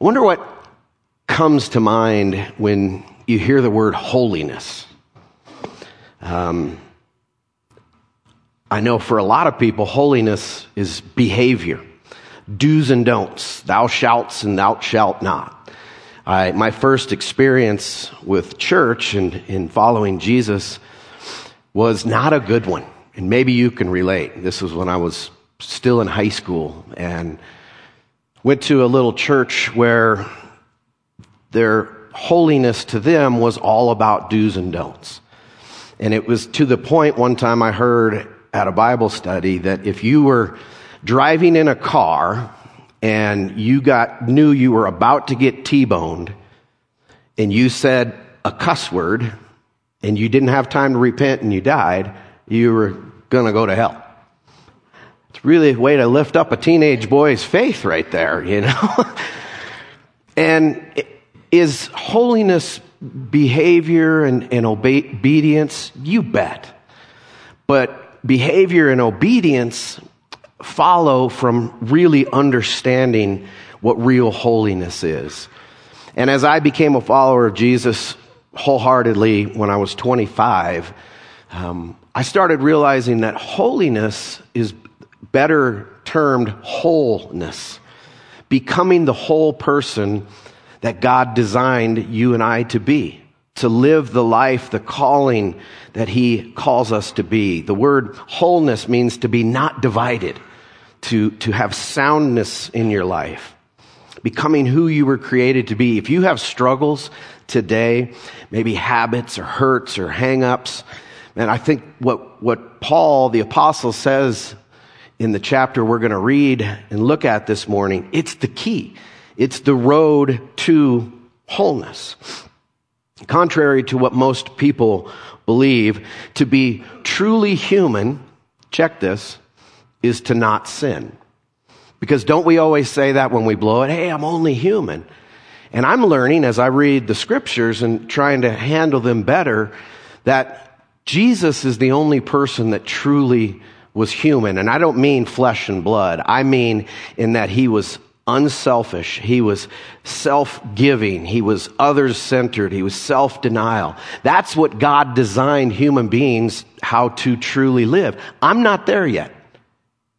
I wonder what comes to mind when you hear the word holiness. Um, I know for a lot of people, holiness is behavior, do's and don'ts, thou shalt and thou shalt not. I, my first experience with church and in following Jesus was not a good one. And maybe you can relate. This was when I was still in high school and went to a little church where their holiness to them was all about do's and don'ts. And it was to the point one time I heard at a Bible study that if you were driving in a car and you got knew you were about to get T-boned and you said a cuss word and you didn't have time to repent and you died, you were going to go to hell. It's really a way to lift up a teenage boy's faith right there, you know? and is holiness behavior and, and obedience? You bet. But behavior and obedience follow from really understanding what real holiness is. And as I became a follower of Jesus wholeheartedly when I was 25, um, I started realizing that holiness is better termed wholeness, becoming the whole person that God designed you and I to be, to live the life, the calling that He calls us to be. The word wholeness means to be not divided to, to have soundness in your life, becoming who you were created to be. If you have struggles today, maybe habits or hurts or hangups, and I think what, what Paul, the apostle, says in the chapter we're going to read and look at this morning, it's the key. It's the road to wholeness. Contrary to what most people believe, to be truly human, check this, is to not sin. Because don't we always say that when we blow it? Hey, I'm only human. And I'm learning as I read the scriptures and trying to handle them better that Jesus is the only person that truly was human. And I don't mean flesh and blood. I mean in that he was unselfish. He was self-giving. He was others-centered. He was self-denial. That's what God designed human beings how to truly live. I'm not there yet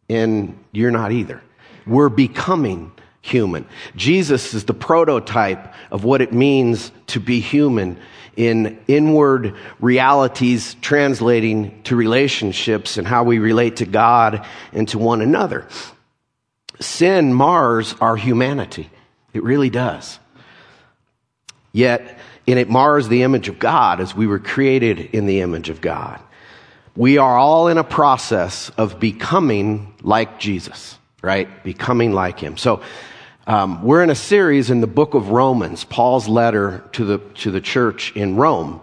and you're not either. We're becoming human. Jesus is the prototype of what it means to be human in inward realities translating to relationships and how we relate to God and to one another. Sin mars our humanity. It really does. Yet, and it mars the image of God as we were created in the image of God we are all in a process of becoming like Jesus, right? Becoming like him. So, um, we're in a series in the book of Romans, Paul's letter to the, to the church in Rome.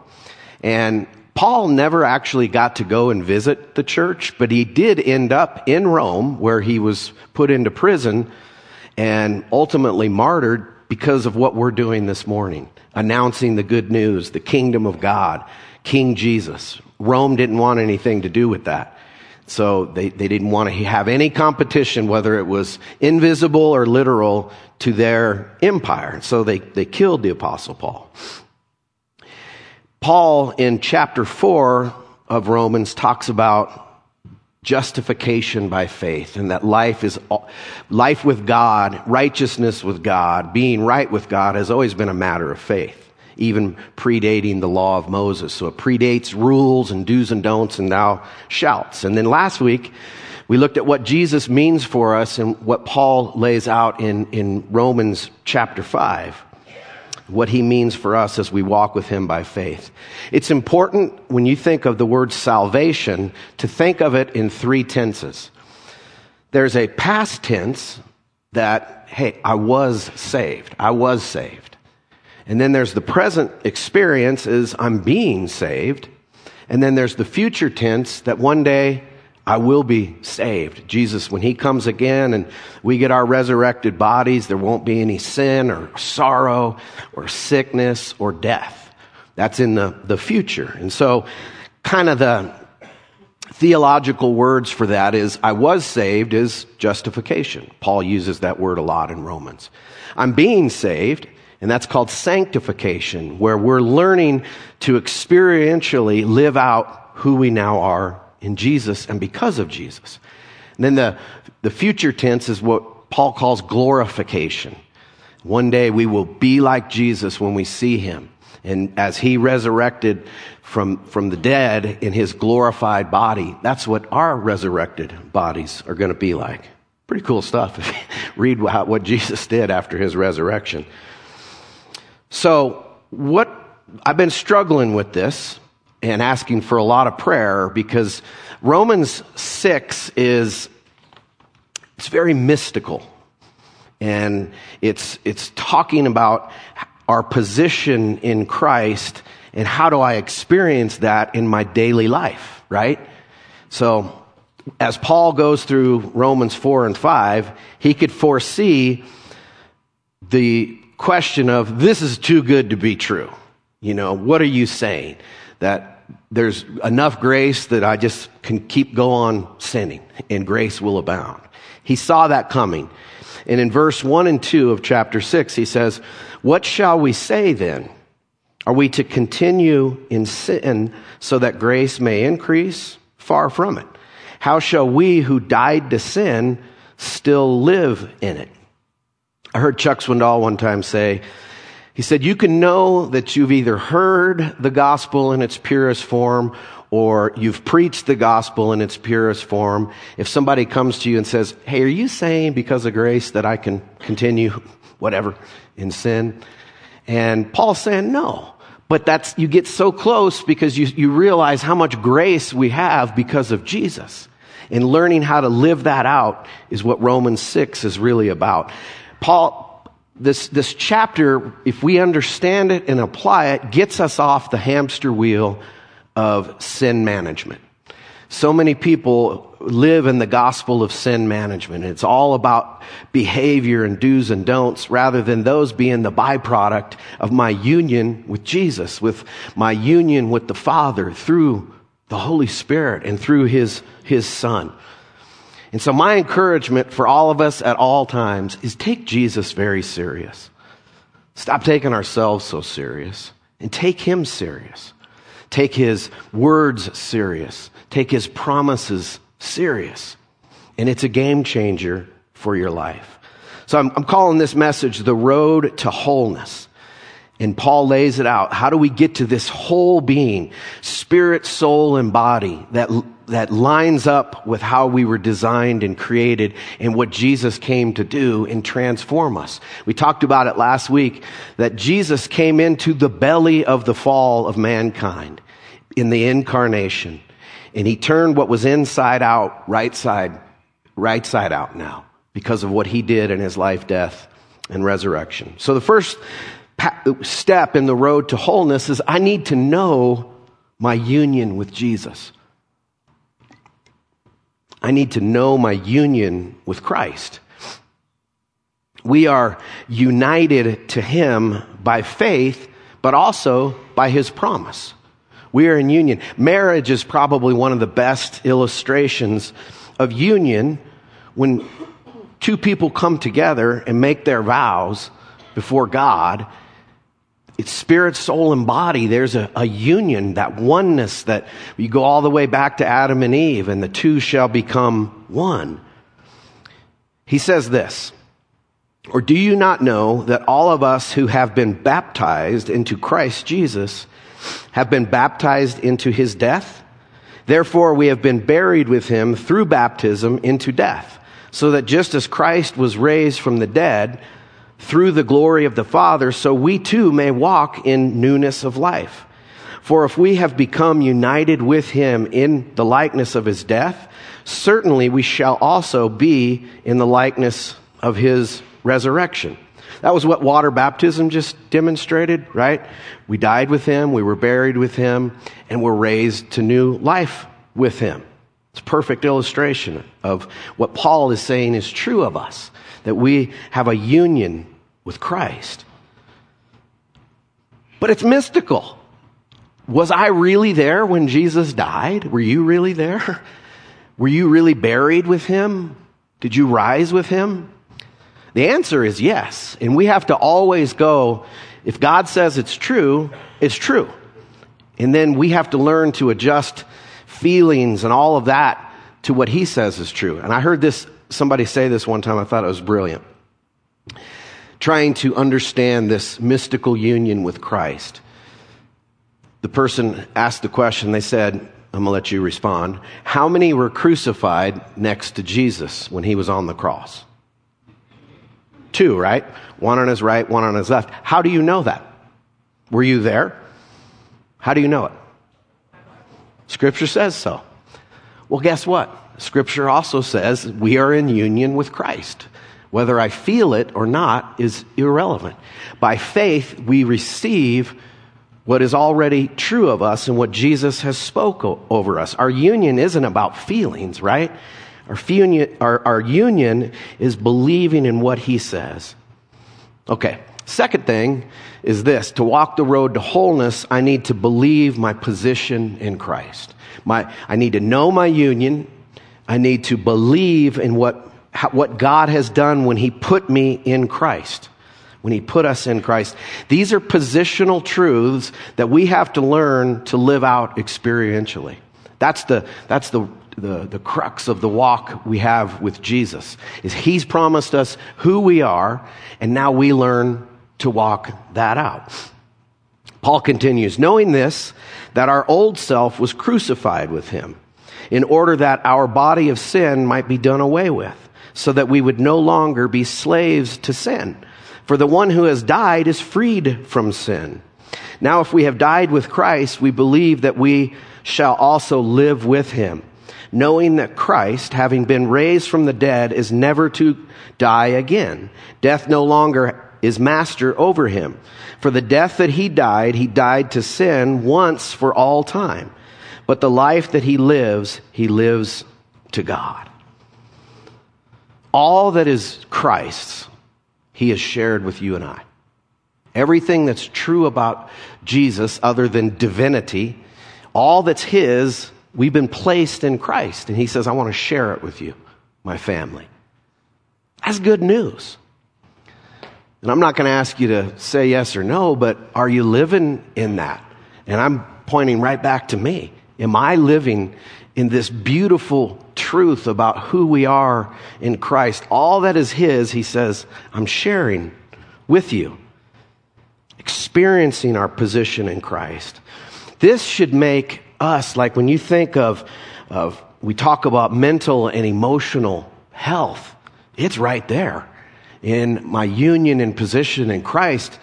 And Paul never actually got to go and visit the church, but he did end up in Rome where he was put into prison and ultimately martyred because of what we're doing this morning, announcing the good news, the kingdom of God, King Jesus, Rome didn't want anything to do with that. So they, they didn't want to have any competition, whether it was invisible or literal, to their empire. So they, they killed the apostle Paul. Paul in chapter four of Romans talks about justification by faith and that life is life with God, righteousness with God, being right with God has always been a matter of faith even predating the law of Moses. So it predates rules and do's and don'ts and thou shalt. And then last week, we looked at what Jesus means for us and what Paul lays out in, in Romans chapter 5. What he means for us as we walk with him by faith. It's important when you think of the word salvation to think of it in three tenses. There's a past tense that, hey, I was saved. I was saved. And then there's the present experience is I'm being saved. And then there's the future tense that one day I will be saved. Jesus, when he comes again and we get our resurrected bodies, there won't be any sin or sorrow or sickness or death. That's in the, the future. And so kind of the theological words for that is I was saved is justification. Paul uses that word a lot in Romans. I'm being saved, and that's called sanctification, where we're learning to experientially live out who we now are in Jesus and because of Jesus. And then the, the future tense is what Paul calls glorification. One day we will be like Jesus when we see him. And as he resurrected from, from the dead in his glorified body, that's what our resurrected bodies are going to be like. Pretty cool stuff if you read what Jesus did after his resurrection. So, what I've been struggling with this and asking for a lot of prayer because Romans 6 is it's very mystical. And it's it's talking about our position in Christ and how do I experience that in my daily life, right? So, as Paul goes through Romans 4 and 5, he could foresee the question of this is too good to be true. You know, what are you saying? That there's enough grace that I just can keep go on sinning and grace will abound. He saw that coming. And in verse 1 and 2 of chapter 6, he says, What shall we say then? Are we to continue in sin so that grace may increase? Far from it. How shall we who died to sin still live in it? I heard Chuck Swindoll one time say, he said, You can know that you've either heard the gospel in its purest form or you've preached the gospel in its purest form, if somebody comes to you and says, Hey, are you saying because of grace that I can continue whatever in sin? And Paul's saying, No. But that's, you get so close because you, you realize how much grace we have because of Jesus. And learning how to live that out is what Romans 6 is really about. Paul, this, this chapter, if we understand it and apply it, gets us off the hamster wheel of sin management. So many people live in the gospel of sin management. It's all about behavior and do's and don'ts rather than those being the byproduct of my union with Jesus, with my union with the Father through the Holy Spirit and through His, His Son. And so my encouragement for all of us at all times is take Jesus very serious. Stop taking ourselves so serious and take Him serious. Take his words serious. Take his promises serious. And it's a game changer for your life. So I'm, I'm, calling this message the road to wholeness. And Paul lays it out. How do we get to this whole being, spirit, soul, and body that, that lines up with how we were designed and created and what Jesus came to do and transform us? We talked about it last week that Jesus came into the belly of the fall of mankind in the incarnation. And he turned what was inside out, right side, right side out now because of what he did in his life, death, and resurrection. So the first step in the road to wholeness is I need to know my union with Jesus. I need to know my union with Christ. We are united to him by faith, but also by his promise. We are in union. Marriage is probably one of the best illustrations of union when two people come together and make their vows before God. It's spirit, soul, and body. There's a, a, union, that oneness that you go all the way back to Adam and Eve, and the two shall become one. He says this, or do you not know that all of us who have been baptized into Christ Jesus have been baptized into his death. Therefore, we have been buried with him through baptism into death, so that just as Christ was raised from the dead through the glory of the Father, so we too may walk in newness of life. For if we have become united with him in the likeness of his death, certainly we shall also be in the likeness of his resurrection. That was what water baptism just demonstrated, right? We died with him, we were buried with him, and we're raised to new life with him. It's a perfect illustration of what Paul is saying is true of us, that we have a union with Christ. But it's mystical. Was I really there when Jesus died? Were you really there? Were you really buried with him? Did you rise with him? The answer is yes. And we have to always go, if God says it's true, it's true. And then we have to learn to adjust feelings and all of that to what he says is true. And I heard this, somebody say this one time, I thought it was brilliant. Trying to understand this mystical union with Christ. The person asked the question, they said, I'm going to let you respond. How many were crucified next to Jesus when he was on the cross? Two, right? One on his right, one on his left. How do you know that? Were you there? How do you know it? Scripture says so. Well, guess what? Scripture also says we are in union with Christ. Whether I feel it or not is irrelevant. By faith, we receive what is already true of us and what Jesus has spoke over us. Our union isn't about feelings, right? Our union, our, our union is believing in what he says. Okay. Second thing is this to walk the road to wholeness, I need to believe my position in Christ. My, I need to know my union. I need to believe in what, what God has done when He put me in Christ. When He put us in Christ. These are positional truths that we have to learn to live out experientially. That's the, that's the, the, the crux of the walk we have with Jesus is he's promised us who we are and now we learn to walk that out. Paul continues, knowing this, that our old self was crucified with him in order that our body of sin might be done away with so that we would no longer be slaves to sin. For the one who has died is freed from sin. Now, if we have died with Christ, we believe that we shall also live with him, knowing that Christ, having been raised from the dead, is never to die again. Death no longer is master over him. For the death that he died, he died to sin once for all time. But the life that he lives, he lives to God. All that is Christ's, he has shared with you and I. Everything that's true about Jesus, other than divinity, all that's his, we've been placed in Christ. And he says, I want to share it with you, my family. That's good news. And I'm not going to ask you to say yes or no, but are you living in that? And I'm pointing right back to me. Am I living in this beautiful truth about who we are in Christ? All that is His, He says, I'm sharing with you, experiencing our position in Christ. This should make us, like when you think of, of we talk about mental and emotional health, it's right there in my union and position in Christ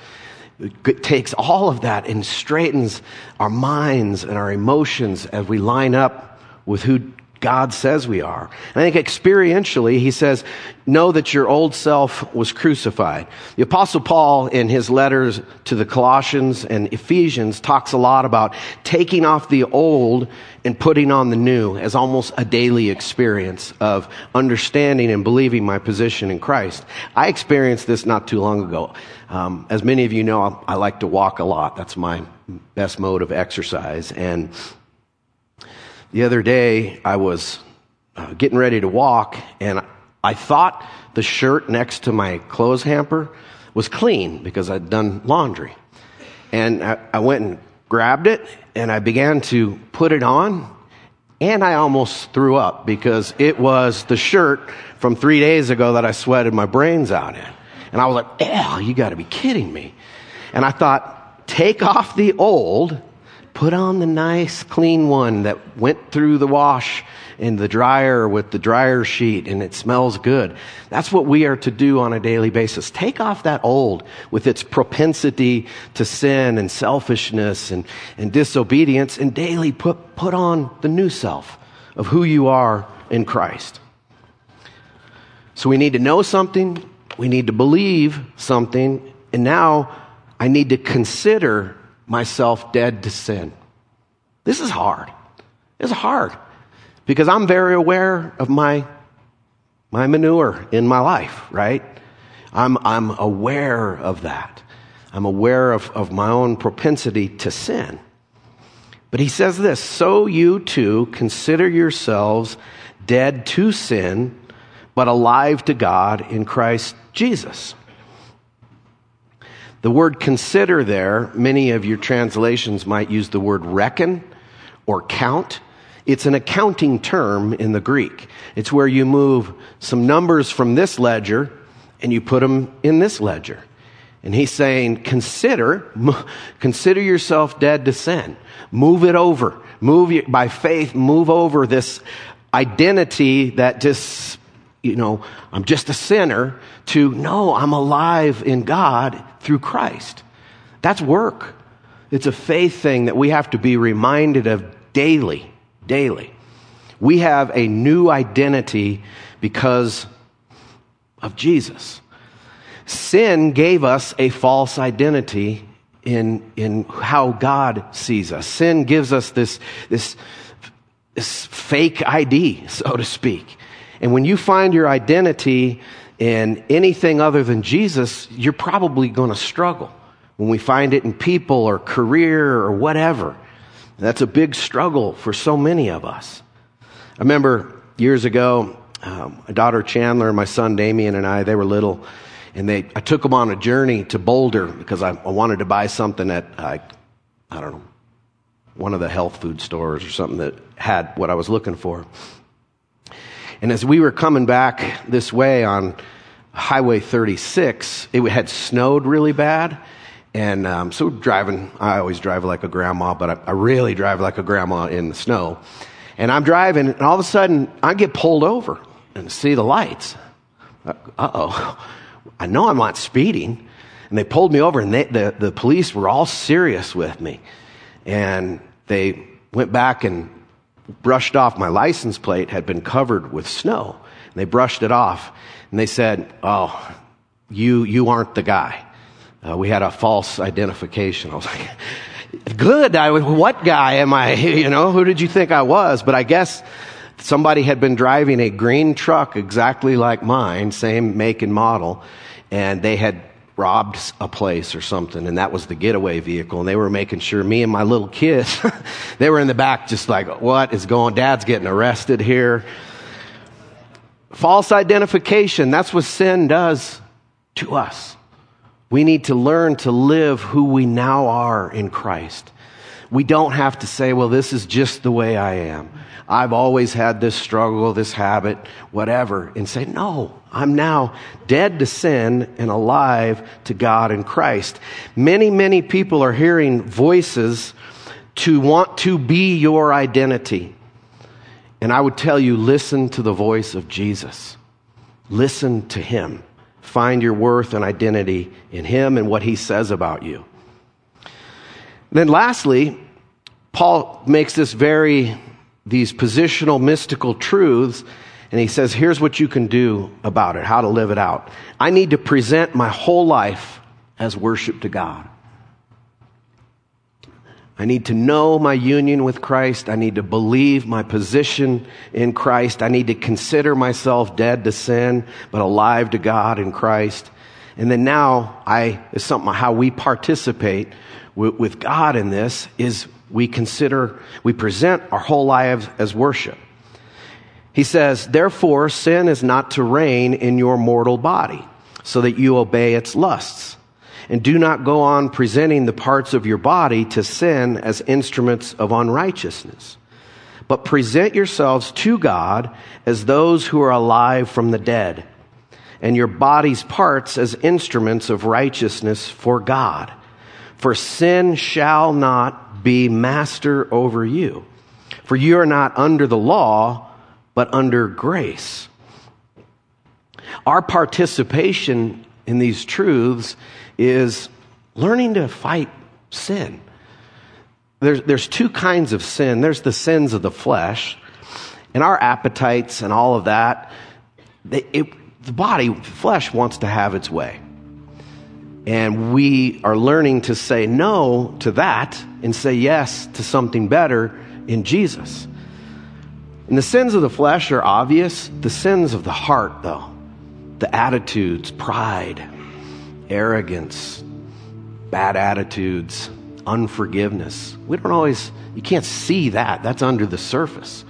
takes all of that and straightens our minds and our emotions as we line up with who God says we are. And I think experientially, he says, know that your old self was crucified. The apostle Paul in his letters to the Colossians and Ephesians talks a lot about taking off the old and putting on the new as almost a daily experience of understanding and believing my position in Christ. I experienced this not too long ago. Um, as many of you know, I like to walk a lot. That's my best mode of exercise. And the other day, I was uh, getting ready to walk, and I thought the shirt next to my clothes hamper was clean because I'd done laundry. And I, I went and grabbed it, and I began to put it on, and I almost threw up because it was the shirt from three days ago that I sweated my brains out in. And I was like, "Oh, you got to be kidding me!" And I thought, take off the old Put on the nice, clean one that went through the wash in the dryer with the dryer sheet and it smells good. That's what we are to do on a daily basis. Take off that old with its propensity to sin and selfishness and, and disobedience and daily put, put on the new self of who you are in Christ. So we need to know something, we need to believe something, and now I need to consider myself dead to sin. This is hard. It's hard because I'm very aware of my, my manure in my life, right? I'm, I'm aware of that. I'm aware of, of my own propensity to sin. But he says this So you too consider yourselves dead to sin, but alive to God in Christ Jesus. The word consider there, many of your translations might use the word reckon or count. It's an accounting term in the Greek. It's where you move some numbers from this ledger and you put them in this ledger. And he's saying, consider, consider yourself dead to sin. Move it over. Move by faith, move over this identity that just, you know, I'm just a sinner to no, I'm alive in God through Christ. That's work. It's a faith thing that we have to be reminded of daily, daily. We have a new identity because of Jesus. Sin gave us a false identity in, in how God sees us. Sin gives us this, this, this fake ID, so to speak. And when you find your identity in anything other than Jesus, you're probably going to struggle. When we find it in people or career or whatever, that's a big struggle for so many of us. I remember years ago, um, my daughter Chandler, and my son Damien, and I, they were little and they, I took them on a journey to Boulder because I, I wanted to buy something at, I, I don't know, one of the health food stores or something that had what I was looking for. And as we were coming back this way on Highway 36, it had snowed really bad. And um, so driving, I always drive like a grandma, but I, I really drive like a grandma in the snow. And I'm driving, and all of a sudden, I get pulled over and see the lights. Uh oh. I know I'm not speeding. And they pulled me over, and they, the, the police were all serious with me. And they went back and brushed off my license plate, had been covered with snow. And they brushed it off. And they said, Oh, you, you aren't the guy. Uh, we had a false identification. I was like, Good. I, was, what guy am I? You know, who did you think I was? But I guess somebody had been driving a green truck exactly like mine, same make and model, and they had robbed a place or something, and that was the getaway vehicle. And they were making sure me and my little kids, they were in the back just like, what is going? Dad's getting arrested here. False identification, that's what sin does to us. We need to learn to live who we now are in Christ. We don't have to say, well, this is just the way I am. I've always had this struggle, this habit, whatever, and say, no, I'm now dead to sin and alive to God in Christ. Many, many people are hearing voices to want to be your identity. And I would tell you, listen to the voice of Jesus. Listen to him. Find your worth and identity in him and what he says about you. Then, lastly, Paul makes this very these positional mystical truths and he says, here's what you can do about it, how to live it out. I need to present my whole life as worship to God. I need to know my union with Christ. I need to believe my position in Christ. I need to consider myself dead to sin, but alive to God in Christ. And then now I, is something how we participate with, with God in this is we consider, we present our whole lives as worship. He says, therefore, sin is not to reign in your mortal body, so that you obey its lusts. And do not go on presenting the parts of your body to sin as instruments of unrighteousness. But present yourselves to God as those who are alive from the dead, and your body's parts as instruments of righteousness for God. For sin shall not be master over you. For you are not under the law, but under grace. Our participation in these truths is learning to fight sin. There's, there's two kinds of sin there's the sins of the flesh, and our appetites and all of that. It, the body, flesh wants to have its way. And we are learning to say no to that and say yes to something better in Jesus. And the sins of the flesh are obvious. The sins of the heart, though, the attitudes, pride, arrogance, bad attitudes, unforgiveness. We don't always, you can't see that. That's under the surface.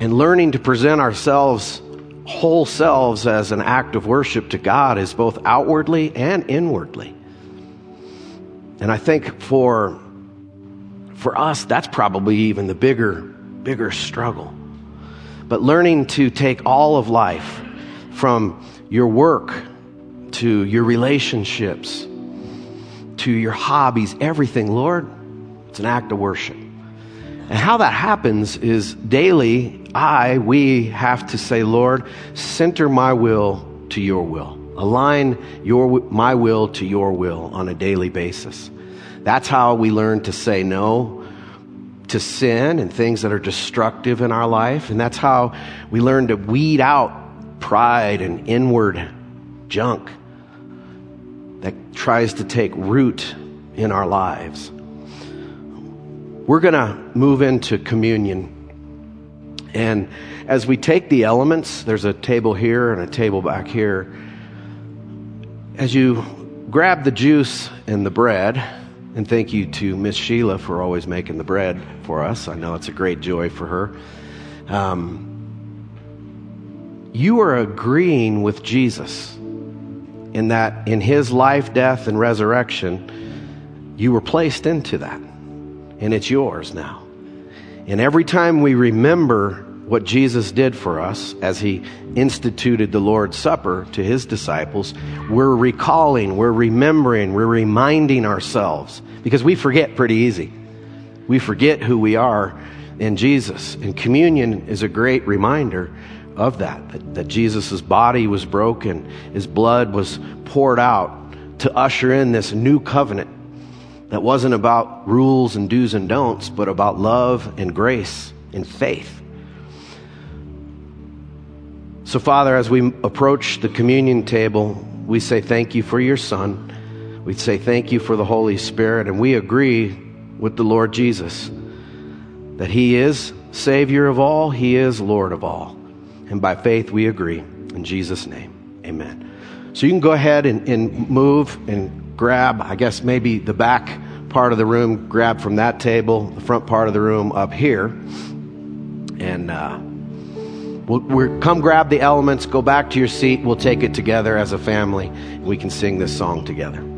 And learning to present ourselves, whole selves, as an act of worship to God is both outwardly and inwardly. And I think for, for us, that's probably even the bigger, bigger struggle. But learning to take all of life from your work to your relationships to your hobbies, everything, Lord, it's an act of worship. And how that happens is daily, I, we have to say, Lord, center my will to your will. Align your, my will to your will on a daily basis. That's how we learn to say no to sin and things that are destructive in our life. And that's how we learn to weed out pride and inward junk that tries to take root in our lives. We're going to move into communion. And as we take the elements, there's a table here and a table back here. As you grab the juice and the bread, and thank you to Miss Sheila for always making the bread for us. I know it's a great joy for her. Um, you are agreeing with Jesus in that in his life, death, and resurrection, you were placed into that. And it's yours now. And every time we remember what Jesus did for us as he instituted the Lord's Supper to his disciples, we're recalling, we're remembering, we're reminding ourselves because we forget pretty easy. We forget who we are in Jesus. And communion is a great reminder of that, that, that Jesus' body was broken, his blood was poured out to usher in this new covenant that wasn't about rules and do's and don'ts, but about love and grace and faith. So, Father, as we approach the communion table, we say thank you for your Son. We say thank you for the Holy Spirit, and we agree with the Lord Jesus that He is Savior of all, He is Lord of all. And by faith, we agree. In Jesus' name, amen. So you can go ahead and, and move and grab, I guess, maybe the back part of the room, grab from that table, the front part of the room up here. And uh, we'll, we'll come grab the elements, go back to your seat. We'll take it together as a family. We can sing this song together.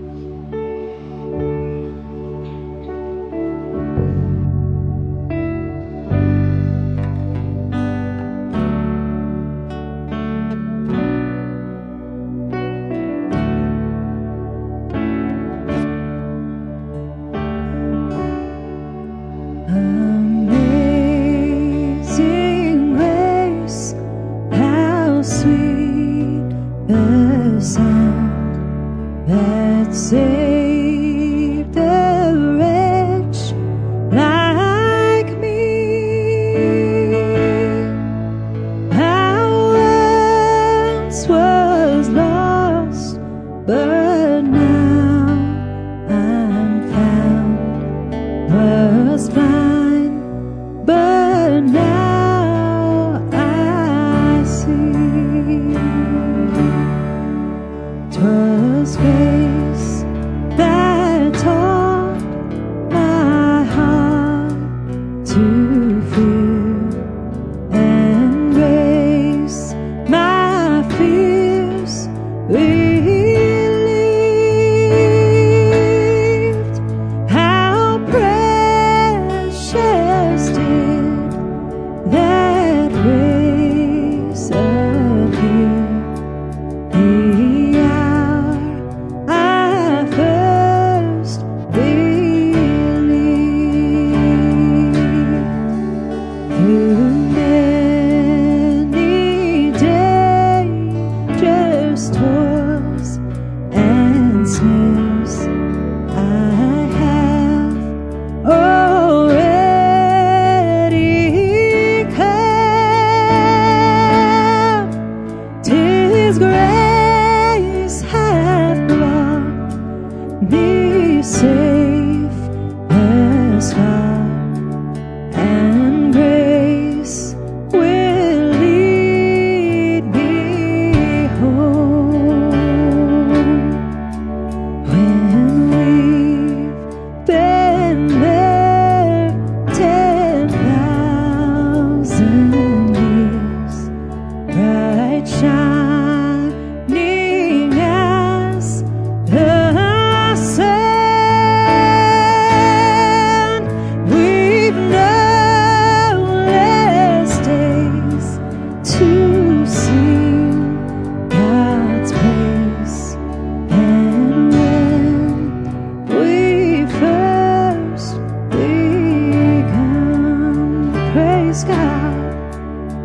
sky.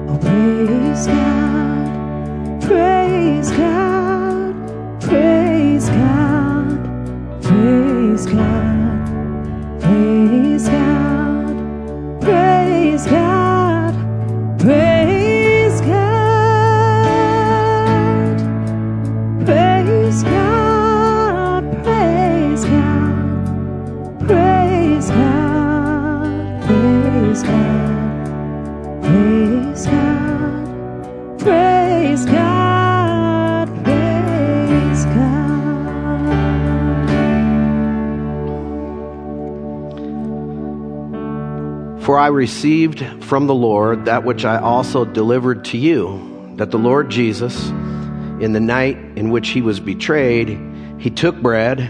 I'll. Received from the Lord that which I also delivered to you, that the Lord Jesus, in the night in which he was betrayed, he took bread,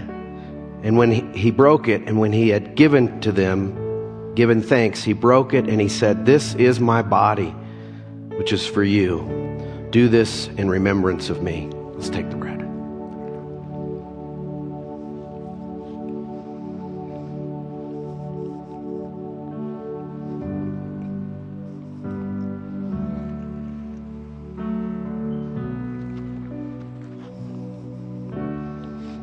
and when he, broke it, and when he had given to them, given thanks, he broke it, and he said, This is my body, which is for you. Do this in remembrance of me. Let's take the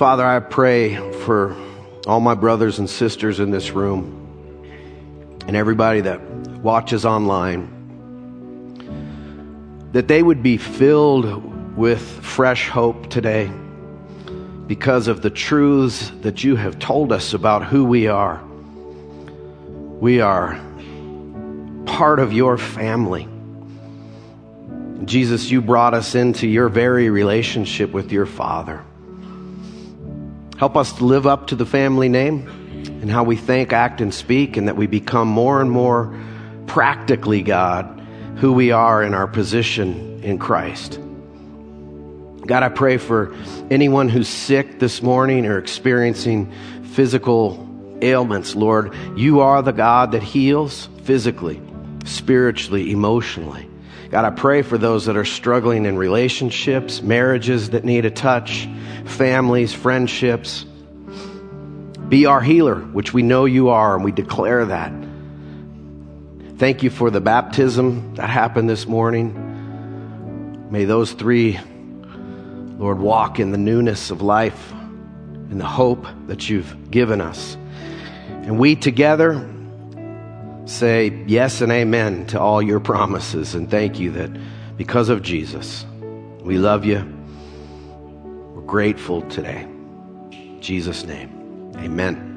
Father, I pray for all my brothers and sisters in this room and everybody that watches online that they would be filled with fresh hope today because of the truths that you have told us about who we are. We are part of your family. Jesus, you brought us into your very relationship with your Father. Help us to live up to the family name and how we think, act, and speak, and that we become more and more practically, God, who we are in our position in Christ. God, I pray for anyone who's sick this morning or experiencing physical ailments, Lord. You are the God that heals physically, spiritually, emotionally. God, I pray for those that are struggling in relationships, marriages that need a touch, families, friendships. Be our healer, which we know you are, and we declare that. Thank you for the baptism that happened this morning. May those three, Lord, walk in the newness of life and the hope that you've given us. And we together, say yes and amen to all your promises and thank you that because of Jesus, we love you. We're grateful today. In Jesus' name, amen.